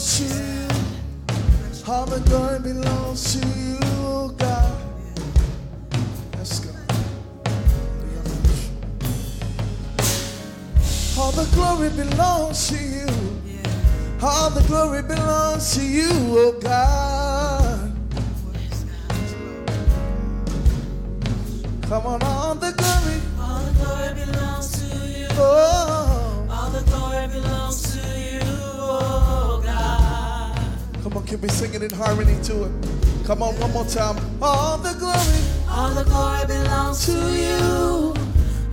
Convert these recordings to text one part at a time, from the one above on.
belongs to you. All the glory belongs to you, oh God. Let's go. All the glory belongs to you. All the glory belongs to you, oh God. Come on, all the glory. All the glory belongs to you. Oh, All the glory belongs can we sing it in harmony to it? Come on, one more time. All the glory All the glory belongs to you.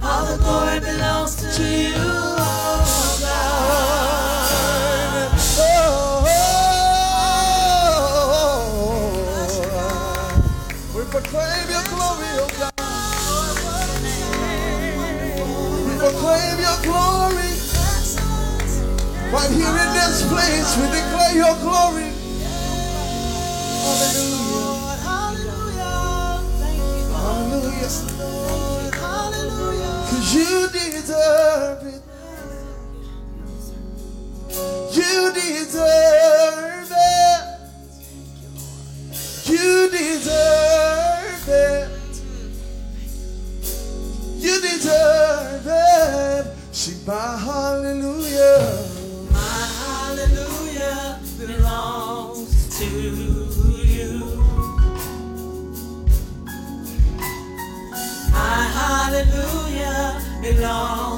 All the glory belongs to you, oh God. Oh, we proclaim your glory, oh God. We proclaim your glory. Right here in this place, we declare your glory. You, Hallelujah. Lord. You deserve it. You deserve it. You deserve it. You deserve it. Sing my hallelujah. Hallelujah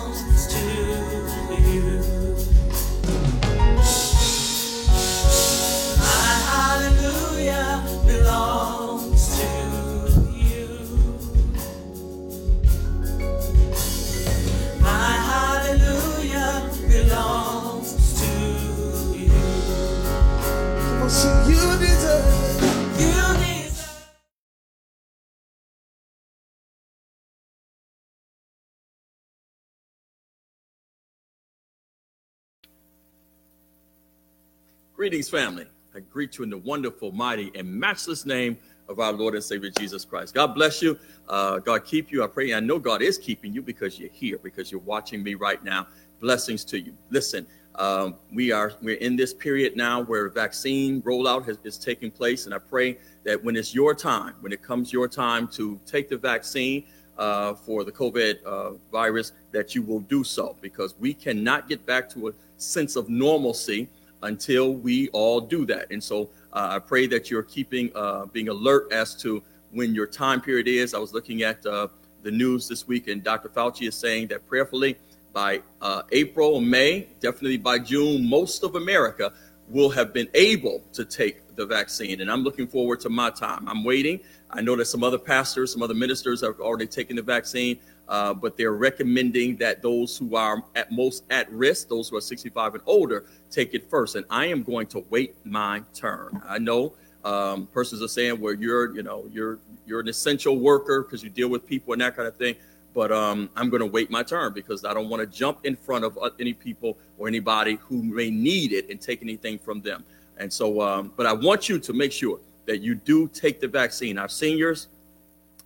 Greetings, family. I greet you in the wonderful, mighty, and matchless name of our Lord and Savior Jesus Christ. God bless you. Uh, God keep you. I pray. I know God is keeping you because you're here, because you're watching me right now. Blessings to you. Listen, um, we are we're in this period now where vaccine rollout has, is taking place, and I pray that when it's your time, when it comes your time to take the vaccine uh, for the COVID uh, virus, that you will do so because we cannot get back to a sense of normalcy until we all do that. And so uh, I pray that you're keeping, uh, being alert as to when your time period is. I was looking at uh, the news this week, and Dr. Fauci is saying that prayerfully by uh, April May, definitely by June, most of America will have been able to take the vaccine. And I'm looking forward to my time. I'm waiting. I know that some other pastors, some other ministers have already taken the vaccine, uh, but they're recommending that those who are at most at risk, those who are 65 and older, take it first. And I am going to wait my turn. I know um, persons are saying, well, you're, you know, you're you're an essential worker because you deal with people and that kind of thing. But um, I'm going to wait my turn because I don't want to jump in front of uh, any people or anybody who may need it and take anything from them. And so, um, but I want you to make sure that you do take the vaccine. Our seniors,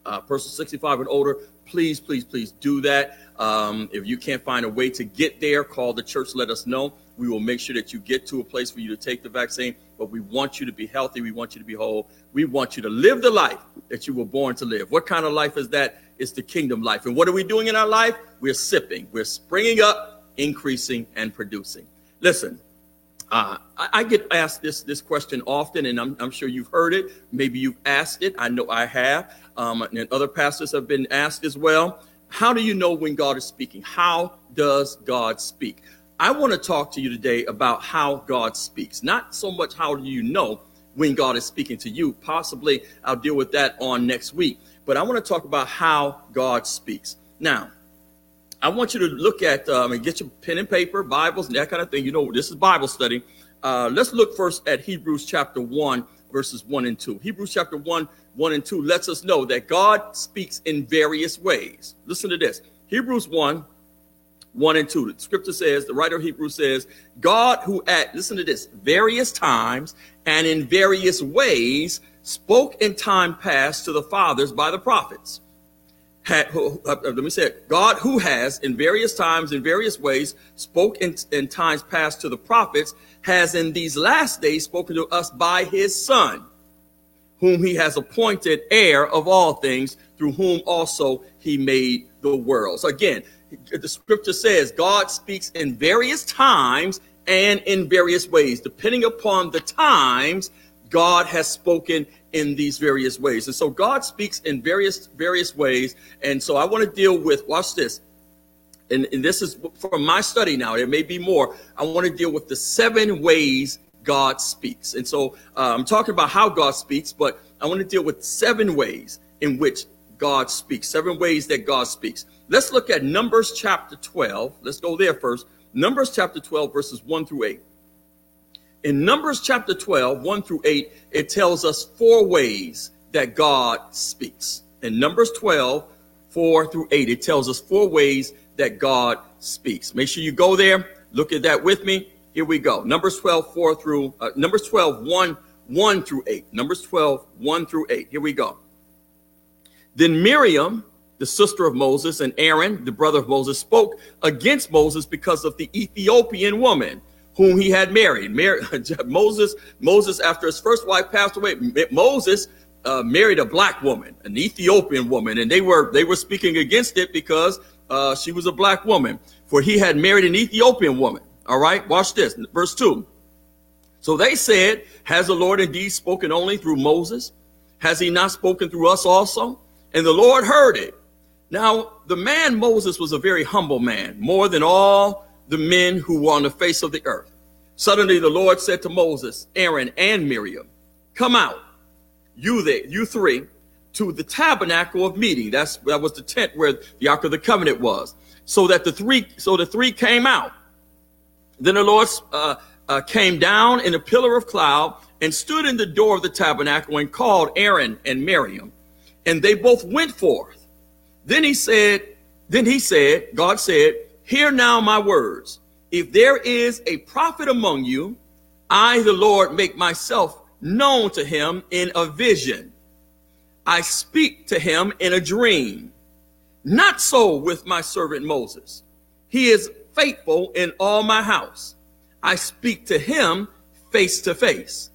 uh, persons 65 and older, please, please, please do that. Um, if you can't find a way to get there, call the church, let us know. We will make sure that you get to a place for you to take the vaccine. But we want you to be healthy. We want you to be whole. We want you to live the life that you were born to live. What kind of life is that? It's the kingdom life. And what are we doing in our life? We're sipping, we're springing up, increasing, and producing. Listen, uh, I, I get asked this this question often, and I'm, I'm sure you've heard it. Maybe you've asked it. I know I have, um, and other pastors have been asked as well. How do you know when God is speaking? How does God speak? I want to talk to you today about how God speaks. Not so much how do you know when God is speaking to you. Possibly I'll deal with that on next week. But I want to talk about how God speaks. Now, I want you to look at um, and get your pen and paper, Bibles, and that kind of thing. You know, this is Bible study. Uh, let's look first at Hebrews chapter 1, verses 1 and 2. Hebrews chapter 1, 1 and 2 lets us know that God speaks in various ways. Listen to this Hebrews 1, 1 and 2. The scripture says, the writer of Hebrews says, God who at, listen to this, various times and in various ways spoke in time past to the fathers by the prophets had, uh, let me say it, God who has in various times, in various ways, spoke in, in times past to the prophets, has in these last days spoken to us by his son, whom he has appointed heir of all things, through whom also he made the world. So again, the scripture says God speaks in various times and in various ways. Depending upon the times, God has spoken in these various ways. And so God speaks in various various ways. And so I want to deal with watch this. And, and this is from my study now. There may be more. I want to deal with the seven ways God speaks. And so uh, I'm talking about how God speaks, but I want to deal with seven ways in which God speaks. Seven ways that God speaks. Let's look at Numbers chapter 12. Let's go there first. Numbers chapter 12, verses 1 through 8. In Numbers chapter 12, 1 through 8, it tells us four ways that God speaks. In Numbers 12, 4 through 8, it tells us four ways that God speaks. Make sure you go there, look at that with me. Here we go. Numbers 12, 4 through, uh, Numbers 12, 1, 1 through 8. Numbers 12, 1 through 8. Here we go. Then Miriam, the sister of Moses, and Aaron, the brother of Moses, spoke against Moses because of the Ethiopian woman whom he had married. Mar- Moses, Moses, after his first wife passed away, Moses uh, married a black woman, an Ethiopian woman, and they were they were speaking against it because uh, she was a black woman. For he had married an Ethiopian woman. All right, watch this, verse two. So they said, "Has the Lord indeed spoken only through Moses? Has he not spoken through us also?" And the Lord heard it. Now the man Moses was a very humble man, more than all the men who were on the face of the earth. Suddenly the Lord said to Moses, Aaron, and Miriam, Come out, you there, you three, to the tabernacle of meeting. That's that was the tent where the Ark of the Covenant was. So that the three, so the three came out. Then the Lord uh, uh, came down in a pillar of cloud and stood in the door of the tabernacle and called Aaron and Miriam, and they both went forth. Then he said, then he said, God said, Hear now my words. If there is a prophet among you, I, the Lord, make myself known to him in a vision. I speak to him in a dream. Not so with my servant Moses. He is faithful in all my house. I speak to him face to face,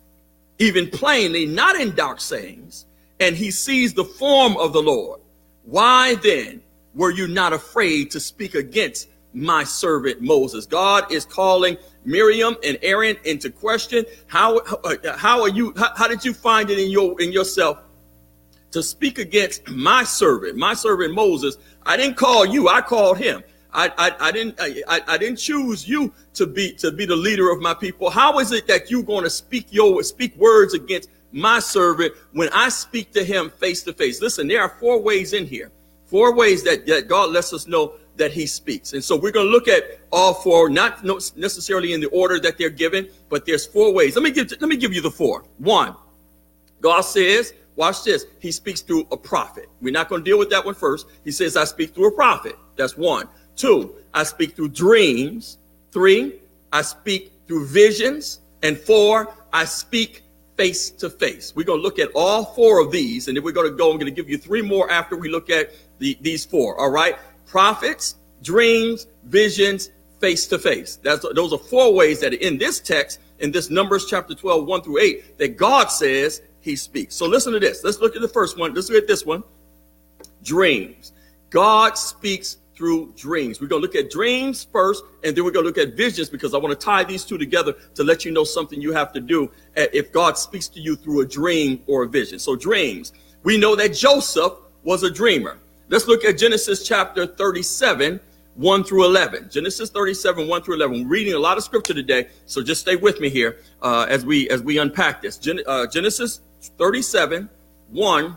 even plainly, not in dark sayings, and he sees the form of the Lord. Why then were you not afraid to speak against my servant Moses. God is calling Miriam and Aaron into question. How uh, how are you? How, how, did you find it in your in yourself to speak against my servant, my servant Moses? I didn't call you. I called him. I, I, I didn't I, I didn't choose you to be to be the leader of my people. How is it that you're going to speak your speak words against my servant when I speak to him face to face? Listen, there are four ways in here. Four ways that, that God lets us know that he speaks. And so we're going to look at all four, not necessarily in the order that they're given, but there's four ways. Let me give, let me give you the four. One, God says, watch this. He speaks through a prophet. We're not going to deal with that one first. He says, I speak through a prophet. That's one. Two, I speak through dreams. Three, I speak through visions. And four, I speak face to face. We're going to look at all four of these, and then we're going to go. I'm going to give you three more after we look at the, these four. All right prophets, dreams, visions, face to face. That's those are four ways that in this text, in this Numbers chapter 12, 1 through 8, that God says he speaks. So listen to this. Let's look at the first one. Let's look at this one. Dreams. God speaks through dreams. We're going to look at dreams first, and then we're going to look at visions because I want to tie these two together to let you know something you have to do if God speaks to you through a dream or a vision. So dreams. We know that Joseph was a dreamer. Let's look at Genesis chapter 37, 1 through 11. Genesis 37, 1 through 11. We're reading a lot of scripture today, so just stay with me here uh, as we as we unpack this. Gen- uh, Genesis 37, 1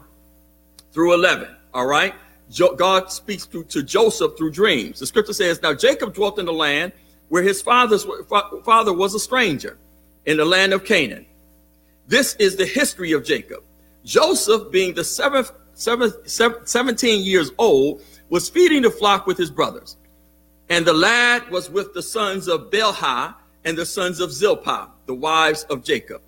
through 11. All right. Jo- God speaks to, to Joseph through dreams. The scripture says, Now Jacob dwelt in the land where his father's fa- father was a stranger in the land of Canaan. This is the history of Jacob. Joseph, being the seventh 17 years old, was feeding the flock with his brothers. And the lad was with the sons of Bilhah and the sons of Zilpah, the wives of Jacob.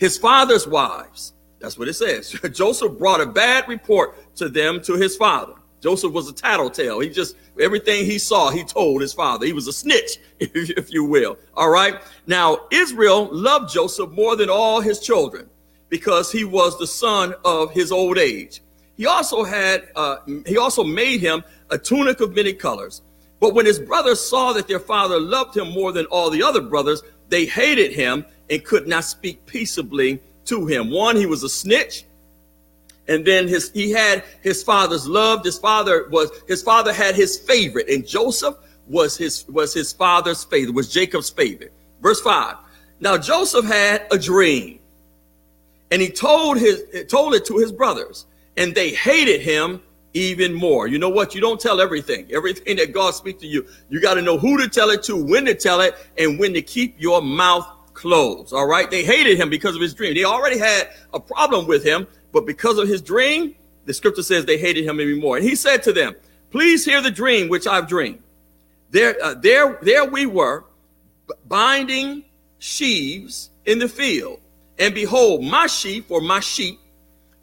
His father's wives, that's what it says. Joseph brought a bad report to them to his father. Joseph was a tattletale. He just, everything he saw, he told his father. He was a snitch, if, if you will. All right. Now, Israel loved Joseph more than all his children because he was the son of his old age. He also had, uh, he also made him a tunic of many colors. But when his brothers saw that their father loved him more than all the other brothers, they hated him and could not speak peaceably to him. One, he was a snitch. And then his, he had his father's love. His father was, his father had his favorite and Joseph was his, was his father's favorite, was Jacob's favorite. Verse five. Now Joseph had a dream and he told his, told it to his brothers and they hated him even more. You know what? You don't tell everything. Everything that God speaks to you, you got to know who to tell it to, when to tell it, and when to keep your mouth closed. All right. They hated him because of his dream. They already had a problem with him, but because of his dream, the scripture says they hated him even more. And he said to them, please hear the dream which I've dreamed. There, uh, there, there we were binding sheaves in the field. And behold, my sheep or my sheep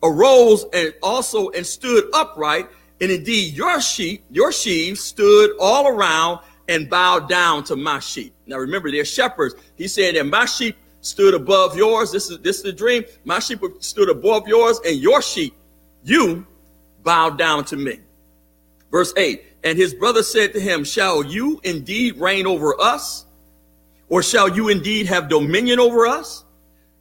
arose and also and stood upright. And indeed, your sheep, your sheaves stood all around and bowed down to my sheep. Now remember, they're shepherds. He said that my sheep stood above yours. This is this is the dream. My sheep stood above yours, and your sheep, you bowed down to me. Verse 8. And his brother said to him, Shall you indeed reign over us? Or shall you indeed have dominion over us?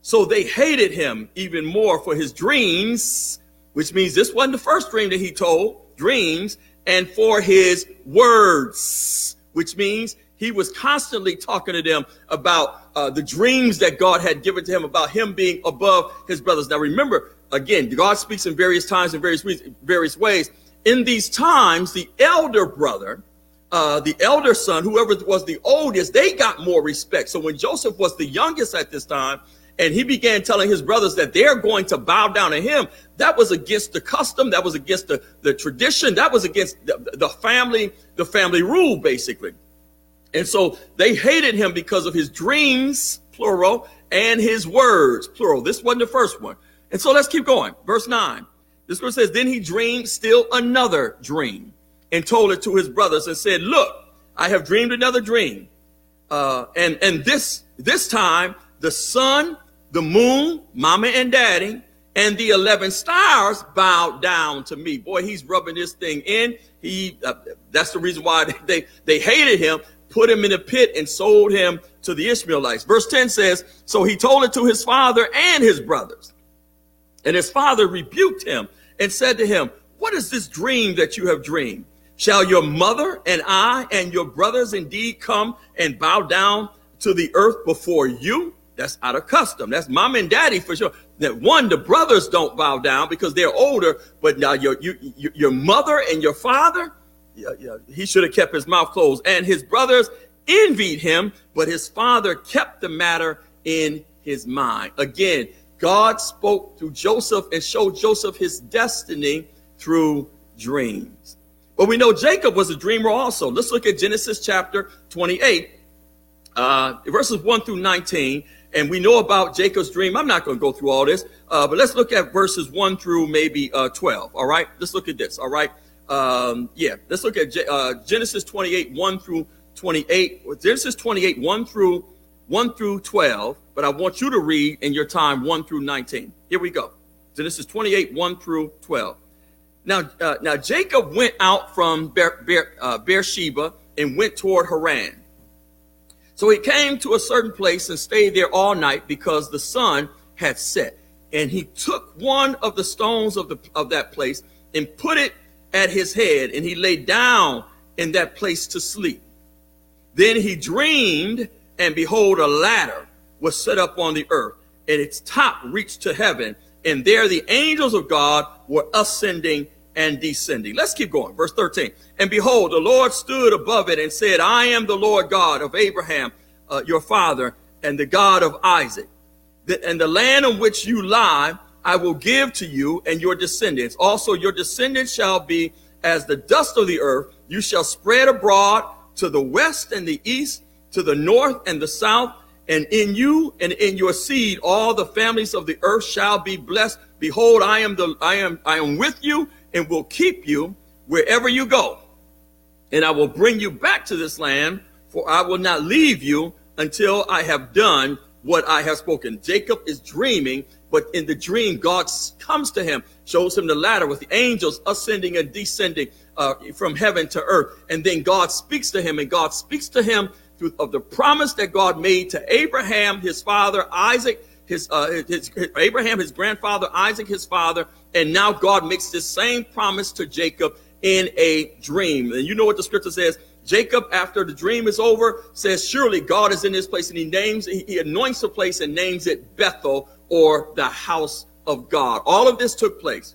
So they hated him even more for his dreams, which means this wasn't the first dream that he told, dreams, and for his words, which means he was constantly talking to them about uh, the dreams that God had given to him about him being above his brothers. Now remember, again, God speaks in various times in various ways, various ways. In these times, the elder brother, uh, the elder son, whoever was the oldest, they got more respect. So when Joseph was the youngest at this time, and he began telling his brothers that they're going to bow down to him. That was against the custom. That was against the, the tradition. That was against the, the family, the family rule, basically. And so they hated him because of his dreams, plural, and his words, plural. This wasn't the first one. And so let's keep going. Verse nine. This verse says, then he dreamed still another dream and told it to his brothers and said, look, I have dreamed another dream. Uh, and, and this, this time the sun the moon, mama and daddy, and the 11 stars bowed down to me. Boy, he's rubbing this thing in. He, uh, that's the reason why they, they hated him, put him in a pit and sold him to the Ishmaelites. Verse 10 says, so he told it to his father and his brothers. And his father rebuked him and said to him, what is this dream that you have dreamed? Shall your mother and I and your brothers indeed come and bow down to the earth before you? That's out of custom. That's mom and daddy for sure. That one, the brothers don't bow down because they're older, but now your you, your mother and your father, yeah, yeah, he should have kept his mouth closed. And his brothers envied him, but his father kept the matter in his mind. Again, God spoke to Joseph and showed Joseph his destiny through dreams. But we know Jacob was a dreamer also. Let's look at Genesis chapter 28, uh, verses 1 through 19 and we know about Jacob's dream. I'm not going to go through all this, uh, but let's look at verses 1 through maybe uh, 12. All right, let's look at this. All right, um, yeah, let's look at uh, Genesis 28 1 through 28. Genesis 28 1 through 1 through 12. But I want you to read in your time 1 through 19. Here we go. Genesis 28 1 through 12. Now, uh, now Jacob went out from Beer, Beer, uh, Beersheba and went toward Haran. So he came to a certain place and stayed there all night because the sun had set. And he took one of the stones of, the, of that place and put it at his head, and he lay down in that place to sleep. Then he dreamed, and behold, a ladder was set up on the earth, and its top reached to heaven. And there the angels of God were ascending and descending. Let's keep going. Verse 13. And behold, the Lord stood above it and said, I am the Lord God of Abraham, uh, your father, and the God of Isaac. The, and the land on which you lie, I will give to you and your descendants. Also, your descendants shall be as the dust of the earth. You shall spread abroad to the west and the east, to the north and the south. And in you and in your seed, all the families of the earth shall be blessed. Behold, I am the, I am, I am with you and will keep you wherever you go, and I will bring you back to this land, for I will not leave you until I have done what I have spoken. Jacob is dreaming, but in the dream, God comes to him, shows him the ladder with the angels ascending and descending uh, from heaven to earth. And then God speaks to him, and God speaks to him through, of the promise that God made to Abraham, his father, Isaac, his, uh, his, Abraham, his grandfather, Isaac, his father, and now God makes this same promise to Jacob in a dream. And you know what the scripture says? Jacob, after the dream is over, says, Surely God is in this place. And he names, he anoints the place and names it Bethel or the house of God. All of this took place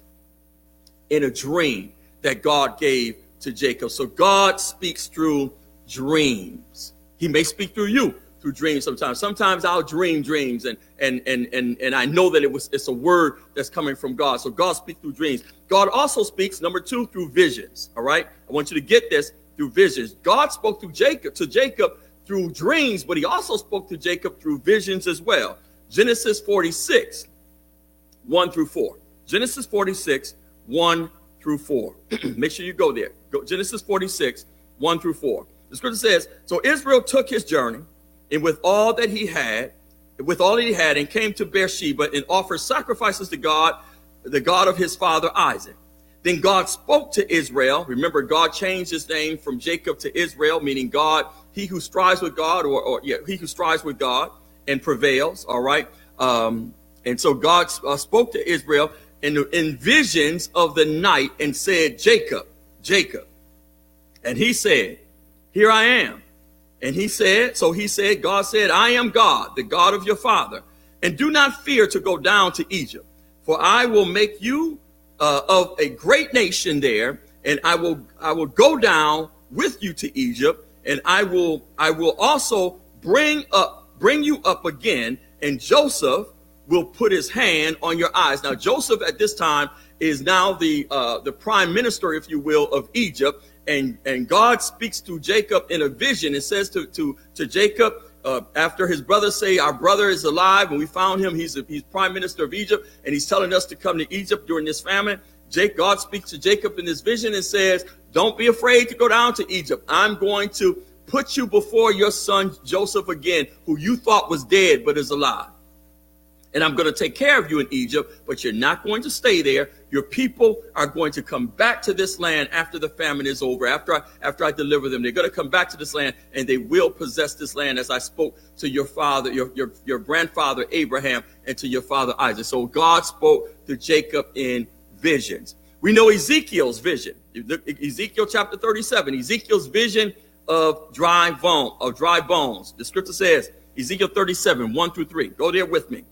in a dream that God gave to Jacob. So God speaks through dreams. He may speak through you through dreams sometimes. Sometimes I'll dream dreams and and and and and I know that it was it's a word that's coming from God. So God speaks through dreams. God also speaks number 2 through visions, all right? I want you to get this through visions. God spoke through Jacob to Jacob through dreams, but he also spoke to Jacob through visions as well. Genesis 46 1 through 4. Genesis 46 1 through 4. Make sure you go there. Go Genesis 46 1 through 4. The scripture says, So Israel took his journey and with all that he had, with all that he had, and came to Beersheba and offered sacrifices to God, the God of his father Isaac. Then God spoke to Israel. Remember, God changed his name from Jacob to Israel, meaning God, he who strives with God, or, or yeah, he who strives with God and prevails. All right. Um, and so God uh, spoke to Israel in, in visions of the night and said, Jacob, Jacob. And he said, Here I am. And he said, so he said, God said, I am God, the God of your father. And do not fear to go down to Egypt, for I will make you uh, of a great nation there, and I will I will go down with you to Egypt, and I will I will also bring up bring you up again, and Joseph will put his hand on your eyes. Now Joseph at this time is now the uh, the prime minister, if you will, of Egypt, and and God speaks to Jacob in a vision. And says to to to Jacob uh, after his brothers say our brother is alive and we found him he's a, he's prime minister of Egypt and he's telling us to come to Egypt during this famine. Jake God speaks to Jacob in this vision and says don't be afraid to go down to Egypt. I'm going to put you before your son Joseph again who you thought was dead but is alive and I'm going to take care of you in Egypt, but you're not going to stay there. Your people are going to come back to this land after the famine is over, after I, after I deliver them. They're going to come back to this land and they will possess this land as I spoke to your father, your, your, your grandfather Abraham, and to your father Isaac. So God spoke to Jacob in visions. We know Ezekiel's vision. Ezekiel chapter 37, Ezekiel's vision of dry bone, of dry bones. The scripture says, Ezekiel 37, 1 through 3. Go there with me.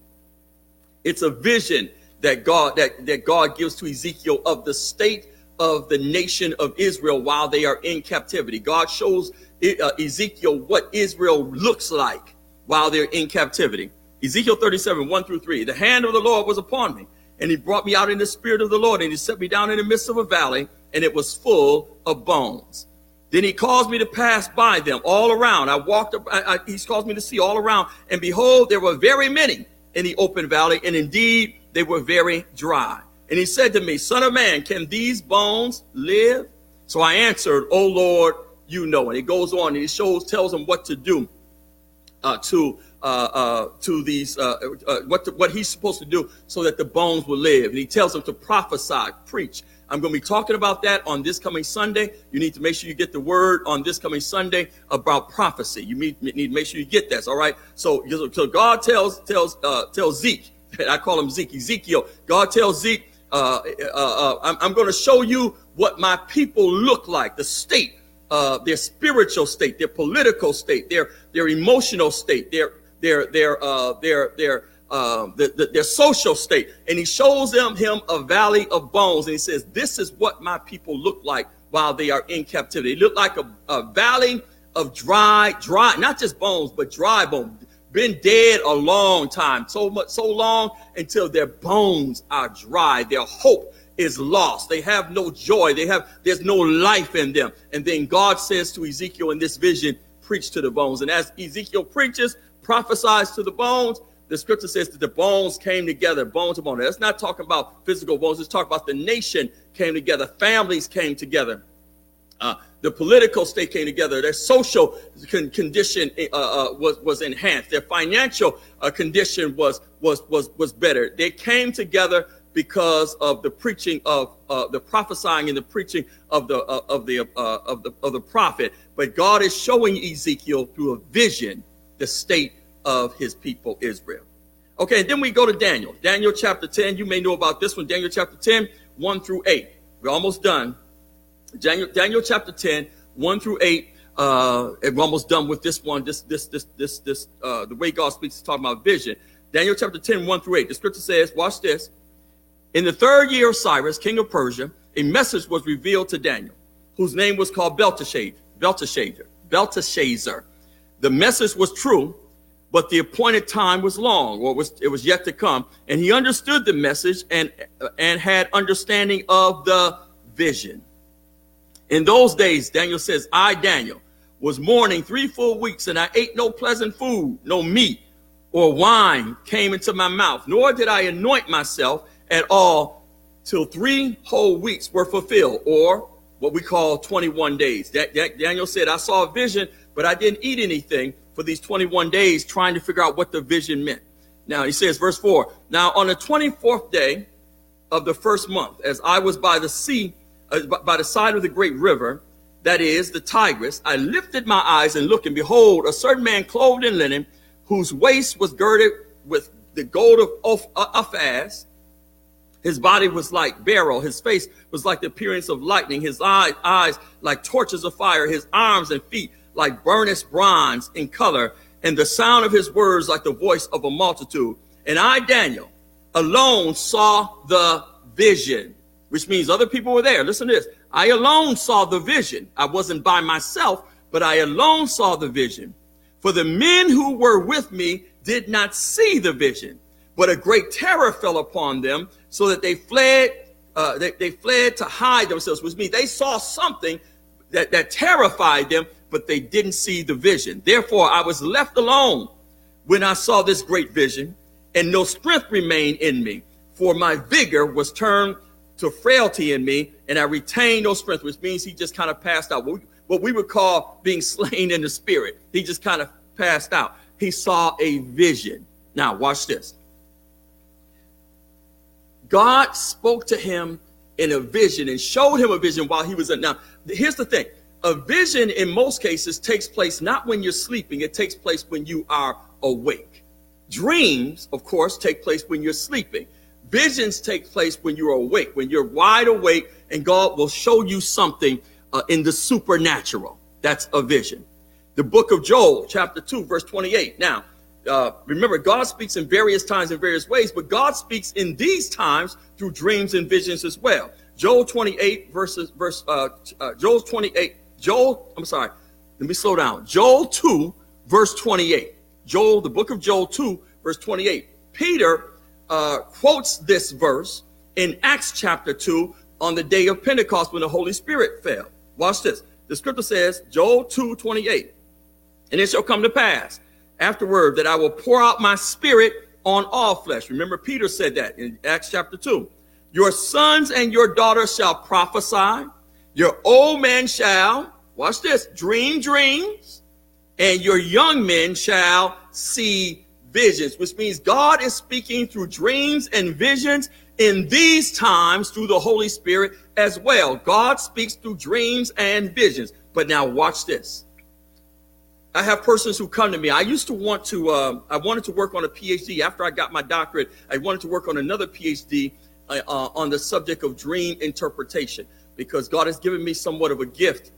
It's a vision that God that, that God gives to Ezekiel of the state of the nation of Israel while they are in captivity. God shows uh, Ezekiel what Israel looks like while they're in captivity. Ezekiel 37, 1 through 3. The hand of the Lord was upon me, and he brought me out in the spirit of the Lord, and he set me down in the midst of a valley, and it was full of bones. Then he caused me to pass by them all around. I walked, I, I, he's caused me to see all around, and behold, there were very many in the open valley, and indeed they were very dry. And he said to me, Son of man, can these bones live? So I answered, Oh Lord, you know. And he goes on and he shows, tells him what to do uh, to uh, uh, to these uh, uh, what to, what he's supposed to do so that the bones will live. And he tells them to prophesy, preach, I'm going to be talking about that on this coming Sunday. You need to make sure you get the word on this coming Sunday about prophecy. You need, need to make sure you get that. All right. So, so God tells tells uh, tells Zeke. I call him Zeke. Ezekiel. God tells Zeke, uh, uh, uh I'm, I'm going to show you what my people look like, the state, uh, their spiritual state, their political state, their their emotional state, their their their uh, their their um, the, the, their social state. And he shows them him a valley of bones. And he says, this is what my people look like while they are in captivity. They look like a, a valley of dry, dry, not just bones, but dry bones. Been dead a long time, so much, so long until their bones are dry. Their hope is lost. They have no joy. They have, there's no life in them. And then God says to Ezekiel in this vision, preach to the bones. And as Ezekiel preaches, prophesies to the bones, the scripture says that the bones came together, bone to bone. That's not talking about physical bones. It's talking about the nation came together, families came together. Uh, the political state came together. Their social con- condition uh, uh, was was enhanced. Their financial uh, condition was was was was better. They came together because of the preaching of uh, the prophesying and the preaching of the uh, of the of the of the prophet. But God is showing Ezekiel through a vision the state of His people Israel. Okay, and then we go to Daniel. Daniel chapter 10. You may know about this one. Daniel chapter 10, 1 through 8. We're almost done. Daniel, Daniel chapter 10, 1 through 8. Uh, and we're almost done with this one. This, this, this, this, this, uh, the way God speaks is talking about vision. Daniel chapter 10, 1 through 8. The scripture says, watch this. In the third year of Cyrus, king of Persia, a message was revealed to Daniel, whose name was called Belteshazzar. Belteshazzar. Belteshazzar. The message was true, but the appointed time was long, or was it was yet to come. And he understood the message and and had understanding of the vision. In those days, Daniel says, I, Daniel, was mourning three full weeks, and I ate no pleasant food, no meat or wine came into my mouth, nor did I anoint myself at all till three whole weeks were fulfilled, or what we call 21 days. That, that Daniel said, I saw a vision, but I didn't eat anything for these 21 days, trying to figure out what the vision meant. Now he says, verse 4 Now on the 24th day of the first month, as I was by the sea, uh, by the side of the great river, that is the Tigris, I lifted my eyes and looked, and behold, a certain man clothed in linen, whose waist was girded with the gold of Uphaz. His body was like beryl. His face was like the appearance of lightning. His eye, eyes like torches of fire. His arms and feet like burnished bronze in color. And the sound of his words like the voice of a multitude. And I, Daniel, alone saw the vision which means other people were there. Listen to this. I alone saw the vision. I wasn't by myself, but I alone saw the vision. For the men who were with me did not see the vision, but a great terror fell upon them so that they fled, uh, they, they fled to hide themselves, which means they saw something that, that terrified them, but they didn't see the vision. Therefore, I was left alone when I saw this great vision and no strength remained in me, for my vigor was turned to frailty in me, and I retained no strength, which means he just kind of passed out. What we, would call being slain in the spirit. He just kind of passed out. He saw a vision. Now, watch this. God spoke to him in a vision and showed him a vision while he was in. Now, here's the thing a vision in most cases takes place not when you're sleeping, it takes place when you are awake. Dreams, of course, take place when you're sleeping. Visions take place when you're awake, when you're wide awake, and God will show you something uh, in the supernatural. That's a vision. The book of Joel, chapter 2, verse 28. Now, uh, remember, God speaks in various times in various ways, but God speaks in these times through dreams and visions as well. Joel 28, verses, verse, uh, uh, Joel 28, Joel, I'm sorry, let me slow down. Joel 2, verse 28. Joel, the book of Joel 2, verse 28. Peter uh, quotes this verse in Acts chapter 2 on the day of Pentecost when the Holy Spirit fell. Watch this. The scripture says, Joel 2 28, and it shall come to pass afterward that I will pour out my spirit on all flesh. Remember, Peter said that in Acts chapter 2. Your sons and your daughters shall prophesy, your old men shall, watch this, dream dreams, and your young men shall see visions, which means God is speaking through dreams and visions in these times through the Holy Spirit as well. God speaks through dreams and visions. But now watch this. I have persons who come to me. I used to want to, uh, I wanted to work on a PhD after I got my doctorate. I wanted to work on another PhD uh, uh, on the subject of dream interpretation because God has given me somewhat of a gift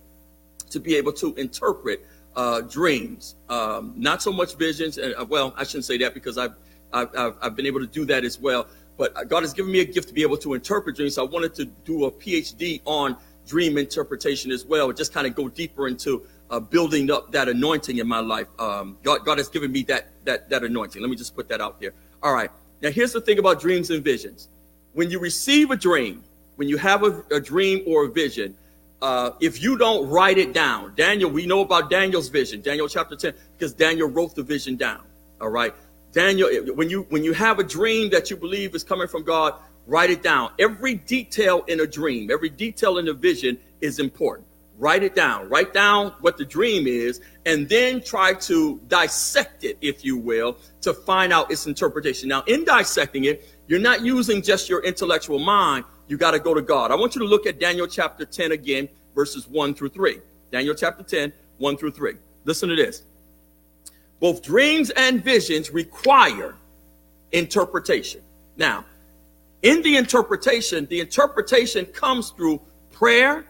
to be able to interpret uh, dreams, um, not so much visions. And uh, well, I shouldn't say that because I've, I've, I've been able to do that as well. But God has given me a gift to be able to interpret dreams. So I wanted to do a PhD on dream interpretation as well, just kind of go deeper into uh, building up that anointing in my life. Um, God, God has given me that, that, that anointing. Let me just put that out there. All right. Now, here's the thing about dreams and visions. When you receive a dream, when you have a, a dream or a vision, uh, if you don't write it down, Daniel, we know about Daniel's vision, Daniel chapter 10, because Daniel wrote the vision down. All right. Daniel, when you when you have a dream that you believe is coming from God, write it down. Every detail in a dream, every detail in a vision is important. Write it down. Write down what the dream is, and then try to dissect it, if you will, to find out its interpretation. Now, in dissecting it, you're not using just your intellectual mind. You got to go to God. I want you to look at Daniel chapter 10 again, verses 1 through 3. Daniel chapter 10, 1 through 3. Listen to this. Both dreams and visions require interpretation. Now, in the interpretation, the interpretation comes through prayer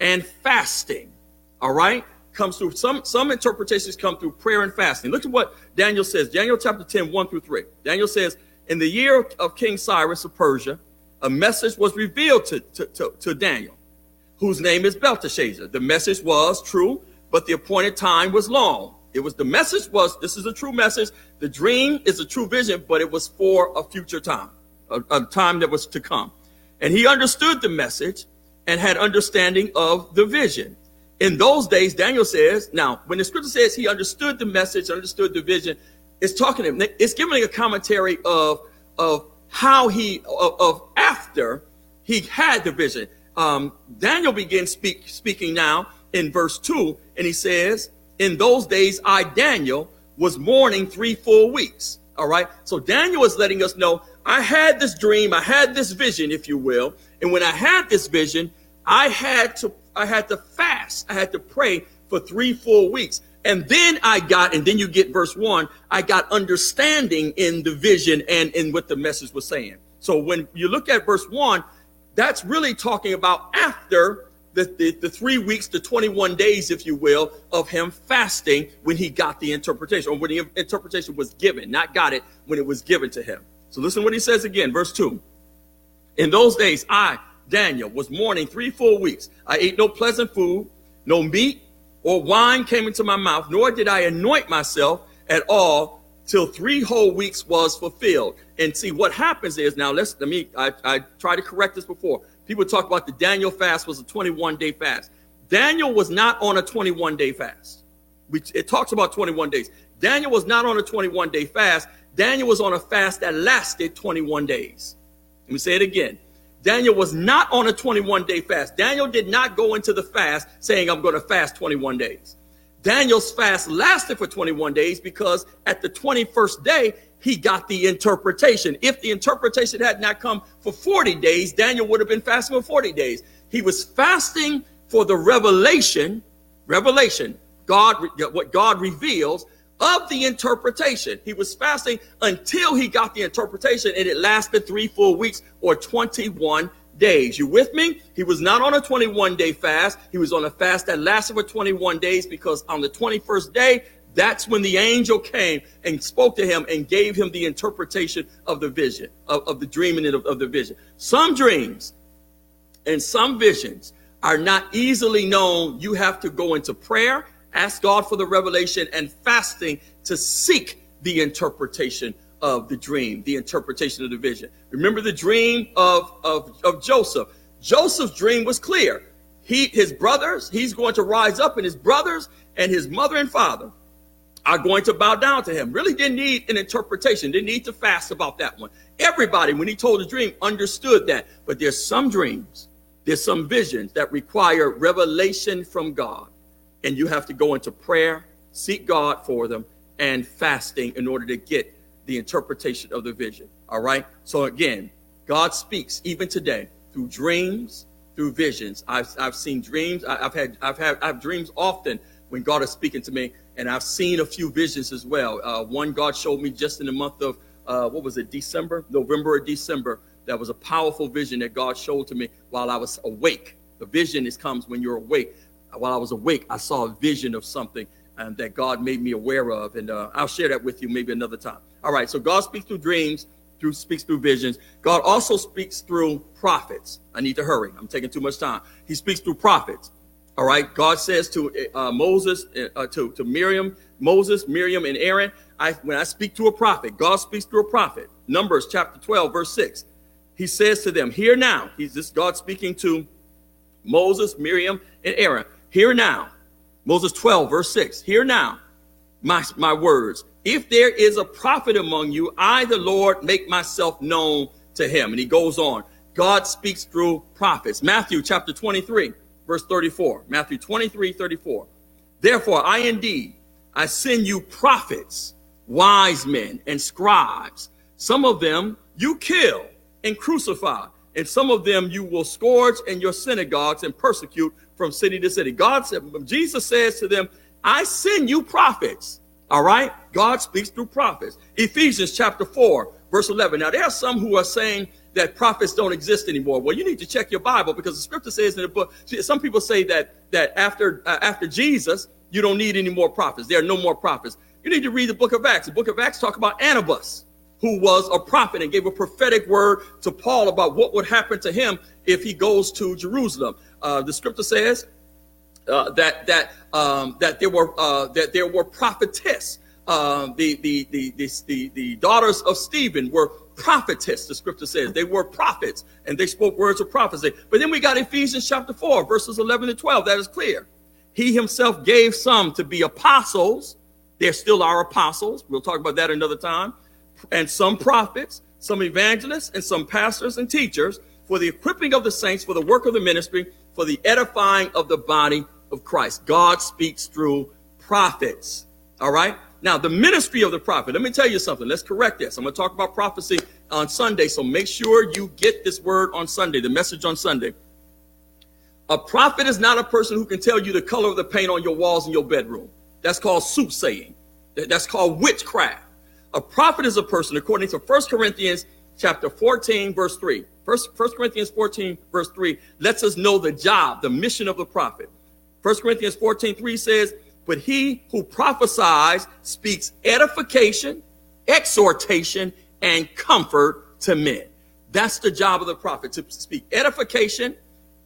and fasting. All right? Comes through some some interpretations come through prayer and fasting. Look at what Daniel says. Daniel chapter 10, 1 through 3. Daniel says, In the year of King Cyrus of Persia, a message was revealed to, to, to, to Daniel, whose name is Belteshazzar. The message was true, but the appointed time was long. It was the message was this is a true message. The dream is a true vision, but it was for a future time, a, a time that was to come. And he understood the message and had understanding of the vision. In those days, Daniel says, now, when the scripture says he understood the message, understood the vision, it's talking to him, it's giving a commentary of, of how he, of, of after he had the vision. Um, Daniel begins speak, speaking now in verse 2, and he says, In those days, I, Daniel, was mourning three full weeks. All right. So Daniel is letting us know I had this dream, I had this vision, if you will. And when I had this vision, I had to I had to fast. I had to pray for three full weeks. And then I got, and then you get verse one, I got understanding in the vision and in what the message was saying. So when you look at verse one, that's really talking about after the, the, the, three weeks to 21 days, if you will, of him fasting when he got the interpretation, or when the interpretation was given, not got it when it was given to him. So listen what he says again, verse 2. In those days, I, Daniel, was mourning three full weeks. I ate no pleasant food, no meat or wine came into my mouth, nor did I anoint myself at all till three whole weeks was fulfilled. And see what happens is now let's let me I, I tried to correct this before. People talk about the Daniel fast was a 21 day fast. Daniel was not on a 21 day fast. It talks about 21 days. Daniel was not on a 21 day fast. Daniel was on a fast that lasted 21 days. Let me say it again. Daniel was not on a 21 day fast. Daniel did not go into the fast saying, I'm going to fast 21 days. Daniel's fast lasted for 21 days because at the 21st day, he got the interpretation. If the interpretation had not come for 40 days, Daniel would have been fasting for 40 days. He was fasting for the revelation, revelation, God, what God reveals of the interpretation. He was fasting until he got the interpretation, and it lasted three four weeks or 21 days. You with me? He was not on a 21 day fast. He was on a fast that lasted for 21 days because on the 21st day, that's when the angel came and spoke to him and gave him the interpretation of the vision, of, of the dreaming of, of the vision. Some dreams and some visions are not easily known. You have to go into prayer ask God for the revelation and fasting to seek the interpretation of the dream, the interpretation of the vision. Remember the dream of, of, of Joseph. Joseph's dream was clear. He, his brothers, he's going to rise up, and his brothers and his mother and father are going to bow down to him. Really didn't need an interpretation, didn't need to fast about that one. Everybody, when he told the dream, understood that. But there's some dreams, there's some visions that require revelation from God and you have to go into prayer, seek God for them, and fasting in order to get the interpretation of the vision. All right. So again, God speaks even today through dreams, through visions. I've, I've seen dreams. I, have had I've had I have dreams often when God is speaking to me, and I've seen a few visions as well. Uh, one God showed me just in the month of uh, what was it, December, November or December. That was a powerful vision that God showed to me while I was awake. The vision is comes when you're awake while I was awake, I saw a vision of something um, that God made me aware of. And uh, I'll share that with you maybe another time. All right. So God speaks through dreams, through speaks through visions. God also speaks through prophets. I need to hurry. I'm taking too much time. He speaks through prophets. All right. God says to uh, Moses, uh, to, to Miriam, Moses, Miriam, and Aaron, I, when I speak to a prophet, God speaks through a prophet. Numbers chapter 12, verse 6. He says to them, Hear now. He's this God speaking to Moses, Miriam, and Aaron. Hear now, Moses 12, verse 6. Hear now my, my words. if there is a prophet among you, I, the Lord, make myself known to him. And he goes on. God speaks through prophets. Matthew chapter 23, verse 34. Matthew 23, 34. Therefore, I indeed, I send you prophets, wise men, and scribes. Some of them you kill and crucify, and some of them you will scourge in your synagogues and persecute from city to city. God said, Jesus says to them, I send you prophets. All right. God speaks through prophets. Ephesians chapter 4, verse 11. Now, there are some who are saying that prophets don't exist anymore. Well, you need to check your Bible because the scripture says in the book, some people say that, that after, uh, after Jesus, you don't need any more prophets. There are no more prophets. You need to read the book of Acts. The book of Acts talk about Agabus, who was a prophet and gave a prophetic word to Paul about what would happen to him if he goes to Jerusalem. Uh, the scripture says uh, that that um, that there were uh, that there were prophetess. Uh, the, the, the, the, the, the daughters of Stephen were prophetess, the scripture says. They were prophets and they spoke words of prophecy. But then we got Ephesians chapter 4, verses 11 to 12. That is clear. He himself gave some to be apostles. They're still our apostles. We'll talk about that another time. And some prophets, some evangelists, and some pastors and teachers for the equipping of the saints, for the work of the ministry, for the edifying of the body of Christ. God speaks through prophets. All right. Now, the ministry of the prophet, let me tell you something. Let's correct this. I'm going to talk about prophecy on Sunday. So make sure you get this word on Sunday, the message on Sunday. A prophet is not a person who can tell you the color of the paint on your walls in your bedroom. That's called soothsaying. That's called witchcraft. A prophet is a person, according to 1 Corinthians chapter 14, verse 3. First, 1 Corinthians 14, verse 3 lets us know the job, the mission of the prophet. 1 Corinthians 14, 3 says, But he who prophesies speaks edification, exhortation, and comfort to men. That's the job of the prophet to speak edification,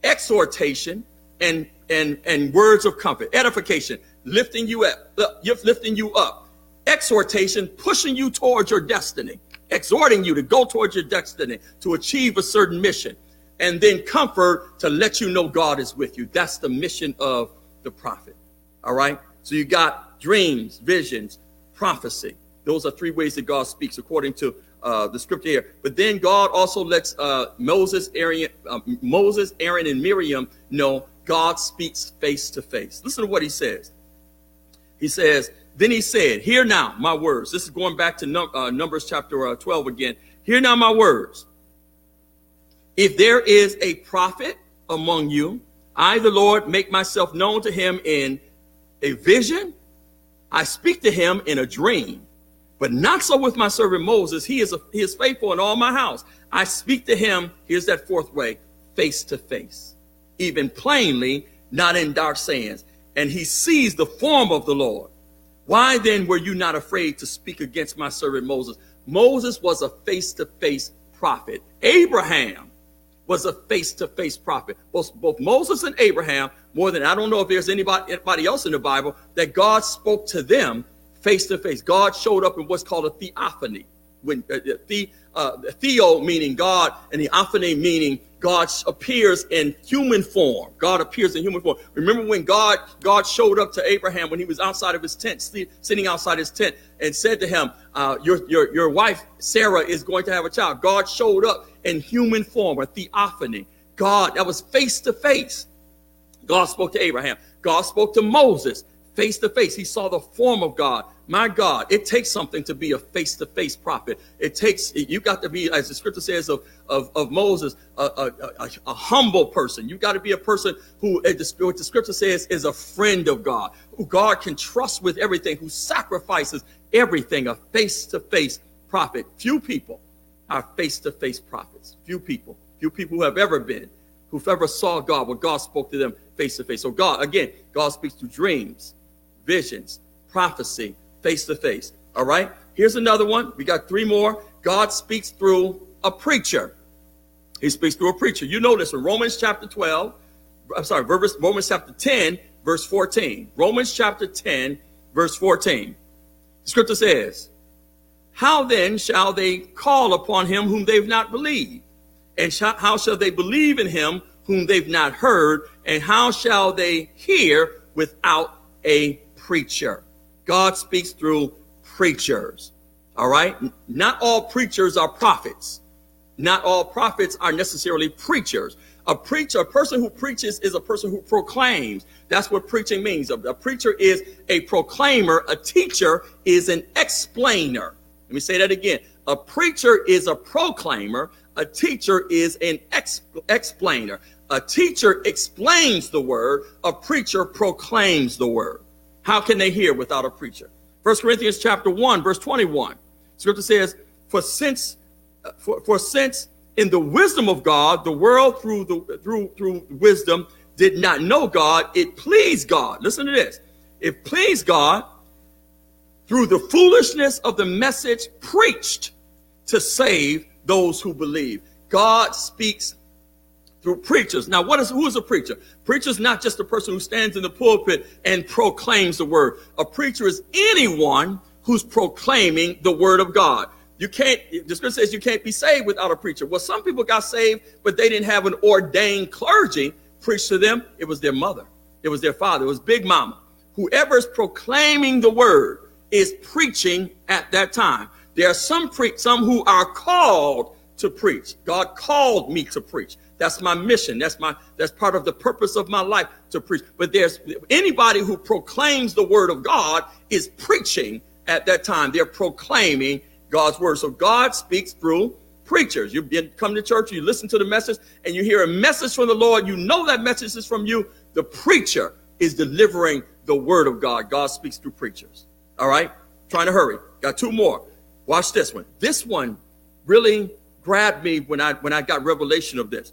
exhortation, and and and words of comfort. Edification, lifting you up, lifting you up. Exhortation, pushing you towards your destiny, exhorting you to go towards your destiny, to achieve a certain mission and then comfort to let you know God is with you. That's the mission of the prophet. All right. So you got dreams, visions, prophecy. Those are three ways that God speaks according to uh, the scripture here. But then God also lets uh, Moses, Aaron, uh, Moses, Aaron, and Miriam know God speaks face to face. Listen to what he says. He says, then he said, Hear now my words. This is going back to num- uh, Numbers chapter uh, 12 again. Hear now my words. If there is a prophet among you, I, the Lord, make myself known to him in a vision. I speak to him in a dream, but not so with my servant Moses. He is, a, he is faithful in all my house. I speak to him, here's that fourth way, face to face, even plainly, not in dark sayings. And he sees the form of the Lord. Why then were you not afraid to speak against my servant Moses? Moses was a face to face prophet. Abraham was a face-to-face prophet. Both, both Moses and Abraham, more than I don't know if there's anybody, anybody else in the Bible, that God spoke to them face-to-face. God showed up in what's called a theophany. When uh, the, uh, theo meaning God and theophany meaning God appears in human form. God appears in human form. Remember when God God showed up to Abraham when he was outside of his tent, sitting outside his tent, and said to him, uh, "Your your your wife Sarah is going to have a child." God showed up in human form, a theophany. God, that was face to face. God spoke to Abraham. God spoke to Moses face to face. He saw the form of God. My God, it takes something to be a face to face prophet. It takes, you got to be, as the scripture says of, of, of Moses, a, a, a, a humble person. You got to be a person who, what the scripture says, is a friend of God, who God can trust with everything, who sacrifices everything, a face to face prophet. Few people are face to face prophets. Few people, few people who have ever been, who've ever saw God, where God spoke to them face to face. So, God, again, God speaks through dreams, visions, prophecy, face to face. All right. Here's another one. We got three more. God speaks through a preacher. He speaks through a preacher. You know this in Romans chapter 12. I'm sorry, Romans chapter 10, verse 14. Romans chapter 10, verse 14. The scripture says, how then shall they call upon him whom they've not believed? And sh- how shall they believe in him whom they've not heard? And how shall they hear without a preacher? God speaks through preachers. All right. Not all preachers are prophets. Not all prophets are necessarily preachers. A preacher, a person who preaches is a person who proclaims. That's what preaching means. A, a preacher is a proclaimer. A teacher is an explainer. Let me say that again. A preacher is a proclaimer. A teacher is an ex- explainer. A teacher explains the word. A preacher proclaims the word. How can they hear without a preacher? First Corinthians chapter 1, verse 21. Scripture says, For since for, for since in the wisdom of God, the world through the through through wisdom did not know God, it pleased God. Listen to this. It pleased God through the foolishness of the message preached to save those who believe. God speaks through preachers. Now, what is who is a preacher? Preacher is not just a person who stands in the pulpit and proclaims the word. A preacher is anyone who's proclaiming the word of God. You can't, the scripture says you can't be saved without a preacher. Well, some people got saved, but they didn't have an ordained clergy preach to them. It was their mother, it was their father, it was Big Mama. Whoever is proclaiming the word is preaching at that time. There are some pre- some who are called to preach. God called me to preach. That's my mission. That's my that's part of the purpose of my life to preach. But there's anybody who proclaims the word of God is preaching at that time. They're proclaiming God's word. So God speaks through preachers. You come to church, you listen to the message, and you hear a message from the Lord. You know that message is from you. The preacher is delivering the word of God. God speaks through preachers. All right? Trying to hurry. Got two more. Watch this one. This one really grabbed me when I when I got revelation of this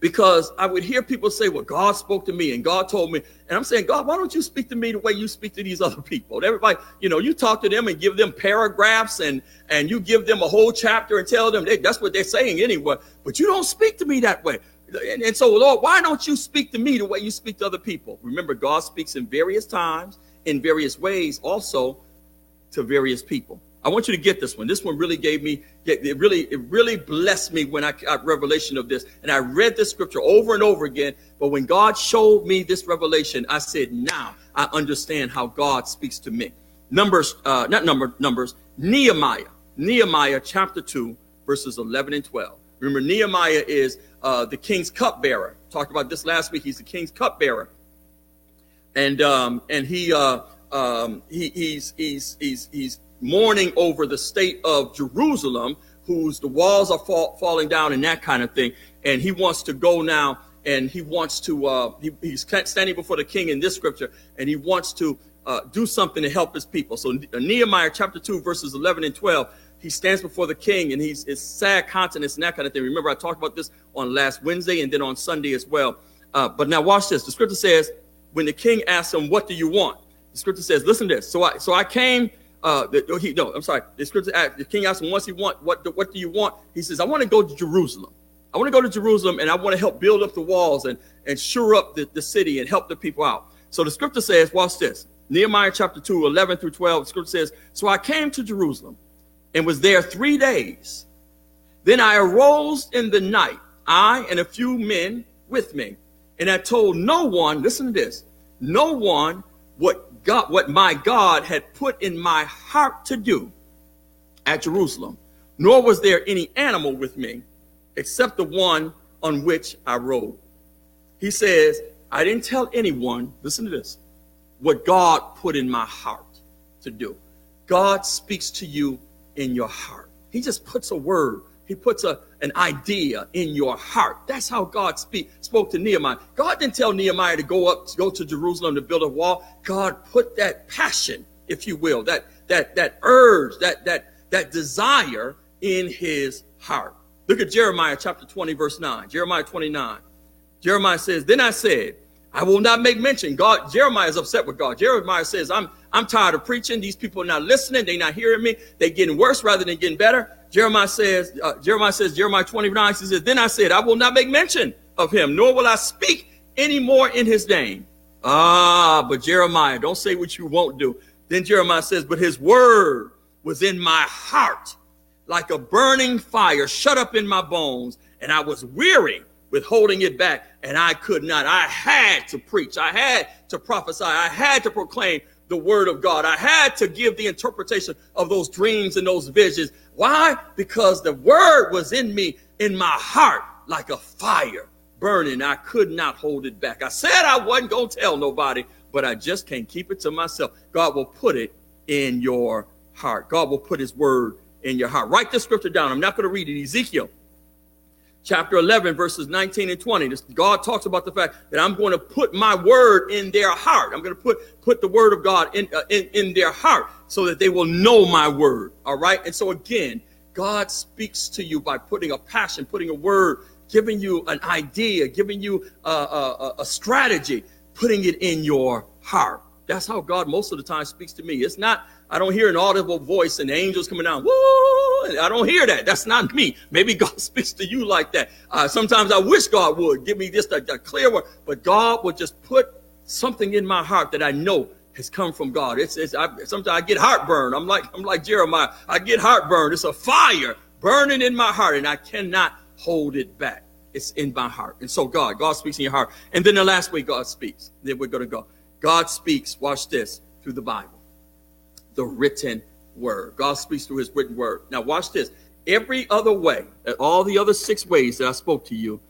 because I would hear people say, Well, God spoke to me and God told me. And I'm saying, God, why don't you speak to me the way you speak to these other people? And everybody, you know, you talk to them and give them paragraphs and and you give them a whole chapter and tell them they, that's what they're saying anyway. But you don't speak to me that way. And, and so, Lord, why don't you speak to me the way you speak to other people? Remember, God speaks in various times, in various ways, also to various people. I want you to get this one. This one really gave me, it really, it really blessed me when I got revelation of this. And I read this scripture over and over again. But when God showed me this revelation, I said, now I understand how God speaks to me. Numbers, uh, not number, numbers, Nehemiah, Nehemiah chapter 2, verses 11 and 12. Remember, Nehemiah is uh, the king's cupbearer. Talked about this last week. He's the king's cupbearer. And, um, and he, uh, um, he, he's, he's, he's, he's mourning over the state of Jerusalem, whose the walls are fall, falling down and that kind of thing. And he wants to go now and he wants to, uh, he, he's standing before the king in this scripture and he wants to uh, do something to help his people. So Nehemiah chapter 2, verses 11 and 12, he stands before the king and he's it's sad countenance and that kind of thing. Remember, I talked about this on last Wednesday and then on Sunday as well. Uh, but now watch this. The scripture says, when the king asks him, what do you want? The scripture says, listen to this. So I, so I came uh, the, oh, he, no, I'm sorry. The scripture asked, the king asked him once he want, what, what do you want? He says, I want to go to Jerusalem. I want to go to Jerusalem and I want to help build up the walls and, and shore up the, the city and help the people out. So the scripture says, watch this. Nehemiah chapter 2, 11 through 12, the scripture says, So I came to Jerusalem and was there three days. Then I arose in the night, I and a few men with me, and I told no one, listen to this, no one what God, what my God had put in my heart to do at Jerusalem, nor was there any animal with me except the one on which I rode. He says, I didn't tell anyone, listen to this, what God put in my heart to do. God speaks to you in your heart. He just puts a word he puts a, an idea in your heart. That's how God speak, spoke to Nehemiah. God didn't tell Nehemiah to go up, to go to Jerusalem to build a wall. God put that passion, if you will, that that that urge, that that that desire in his heart. Look at Jeremiah chapter 20, verse 9. Jeremiah 29. Jeremiah says, Then I said, I will not make mention. God, Jeremiah is upset with God. Jeremiah says, I'm I'm tired of preaching. These people are not listening. They're not hearing me. They're getting worse rather than getting better. Jeremiah says, uh, Jeremiah says, Jeremiah 29 says, Then I said, I will not make mention of him, nor will I speak any more in his name. Ah, but Jeremiah, don't say what you won't do. Then Jeremiah says, But his word was in my heart like a burning fire shut up in my bones, and I was weary with holding it back, and I could not. I had to preach, I had to prophesy, I had to proclaim the word of God. I had to give the interpretation of those dreams and those visions. Why? Because the word was in me, in my heart, like a fire burning. I could not hold it back. I said I wasn't going to tell nobody, but I just can't keep it to myself. God will put it in your heart. God will put his word in your heart. Write this scripture down. I'm not going to read it. Ezekiel chapter 11 verses 19 and 20 this, god talks about the fact that i'm going to put my word in their heart. I'm going to put put the word of god in, uh, in in their heart so that they will know my word all right? And so again god speaks to you by putting a passion putting a word giving you an idea giving you a, a, a strategy putting it in your heart. That's how god most of the time speaks to me. It's not I don't hear an audible voice and angels coming down. Woo! I don't hear that. That's not me. Maybe God speaks to you like that. Uh, sometimes I wish God would give me just a, a clear word, but God would just put something in my heart that I know has come from God. It's, it's I, sometimes I get heartburn. I'm like I'm like Jeremiah. I get heartburn. It's a fire burning in my heart, and I cannot hold it back. It's in my heart. And so God, God speaks in your heart. And then the last way God speaks, then we're going to go. God speaks, watch this, through the Bible the written word. God speaks through his written word. Now, watch this. Every other way, all the other six ways that I spoke to you,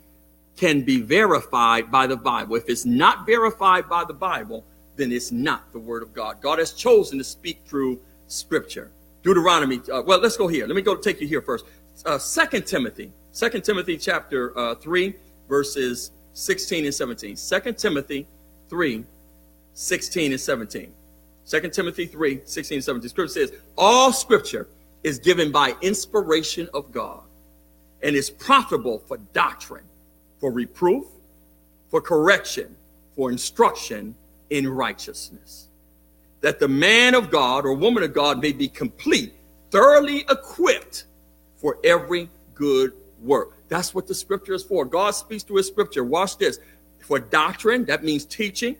can be verified by the Bible. If it's not verified by the Bible, then it's not the word of God. God has chosen to speak through scripture. Deuteronomy, uh, well, let's go here. Let me go take you here first. Uh, 2 Timothy, 2 Timothy chapter uh, 3, verses 16 and 17. 2 Timothy 3, 16 and 17. 2 Timothy 3 16 17. Scripture says, All scripture is given by inspiration of God and is profitable for doctrine, for reproof, for correction, for instruction in righteousness, that the man of God or woman of God may be complete, thoroughly equipped for every good work. That's what the scripture is for. God speaks through his scripture. Watch this. For doctrine, that means teaching,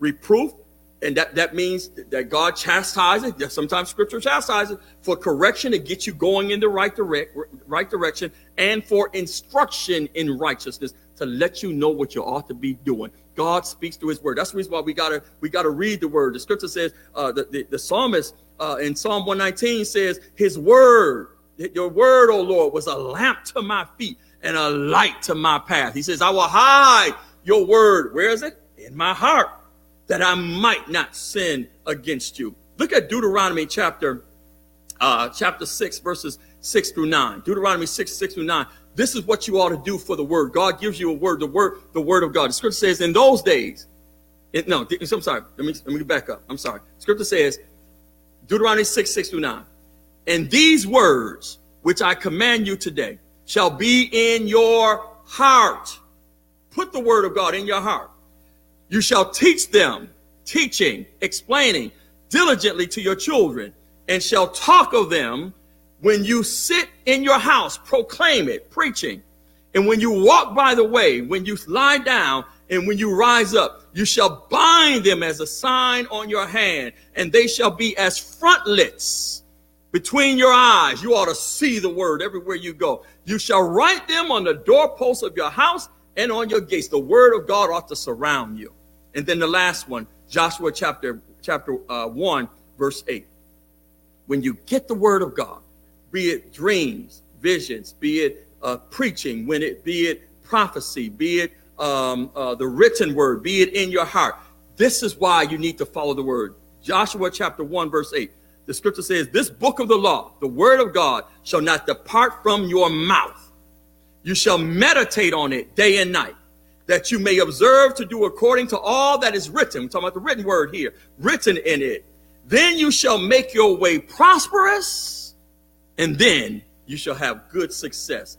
reproof, and that, that means that God chastises, sometimes scripture chastises for correction to get you going in the right, direct, right direction and for instruction in righteousness to let you know what you ought to be doing. God speaks through his word. That's the reason why we gotta, we gotta read the word. The scripture says, uh, the, the, the psalmist uh, in Psalm 119 says, his word, your word, O Lord, was a lamp to my feet and a light to my path. He says, I will hide your word. Where is it? In my heart that I might not sin against you. Look at Deuteronomy chapter uh, chapter 6, verses 6 through 9. Deuteronomy 6, 6 through 9. This is what you ought to do for the word. God gives you a word, the word, the word of God. The scripture says in those days, it, no, I'm sorry. Let me, let me back up. I'm sorry. Scripture says, Deuteronomy 6, 6 through 9. And these words, which I command you today, shall be in your heart. Put the word of God in your heart you shall teach them, teaching, explaining diligently to your children, and shall talk of them when you sit in your house, proclaim it, preaching. And when you walk by the way, when you lie down, and when you rise up, you shall bind them as a sign on your hand, and they shall be as frontlets between your eyes. You ought to see the word everywhere you go. You shall write them on the doorposts of your house and on your gates. The word of God ought to surround you. And then the last one, Joshua chapter chapter uh, 1, verse 8. When you get the word of God, be it dreams, visions, be it uh, preaching, when it be it prophecy, be it um, uh, the written word, be it in your heart. This is why you need to follow the word. Joshua chapter 1, verse 8. The scripture says, This book of the law, the word of God, shall not depart from your mouth. You shall meditate on it day and night that you may observe to do according to all that is written. We're talking about the written word here, written in it. Then you shall make your way prosperous, and then you shall have good success.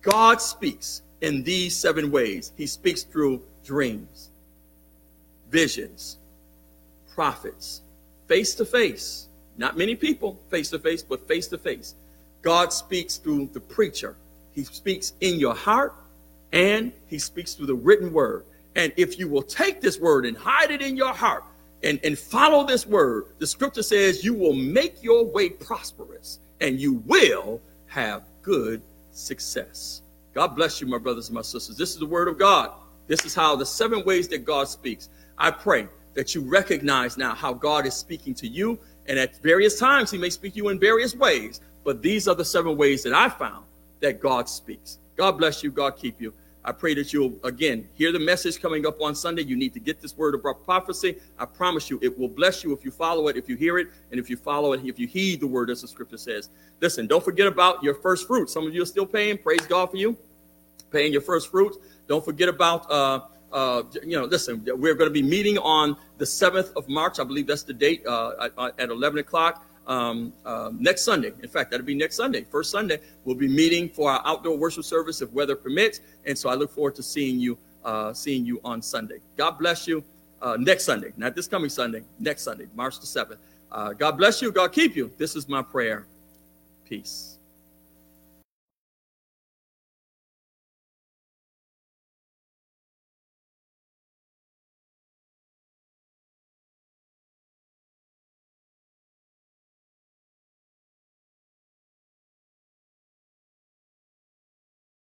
God speaks in these seven ways. He speaks through dreams, visions, prophets, face to face. Not many people face to face, but face to face. God speaks through the preacher. He speaks in your heart and he speaks through the written word. And if you will take this word and hide it in your heart and, and follow this word, the scripture says you will make your way prosperous and you will have good success. God bless you, my brothers and my sisters. This is the word of God. This is how the seven ways that God speaks. I pray that you recognize now how God is speaking to you. And at various times, He may speak to you in various ways. But these are the seven ways that I found that God speaks. God bless you. God keep you. I pray that you'll, again, hear the message coming up on Sunday. You need to get this word of prophecy. I promise you, it will bless you if you follow it, if you hear it, and if you follow it, if you heed the word as the scripture says. Listen, don't forget about your first fruit. Some of you are still paying. Praise God for you. Paying your first fruit. Don't forget about, uh, uh, you know, listen, we're going to be meeting on the 7th of March. I believe that's the date uh, at 11 o'clock um, uh, next Sunday. In fact, that'll be next Sunday. First Sunday, we'll be meeting for our outdoor worship service if weather permits. And so I look forward to seeing you, uh, seeing you on Sunday. God bless you. Uh, next Sunday, not this coming Sunday, next Sunday, March the 7th. Uh, God bless you. God keep you. This is my prayer. Peace.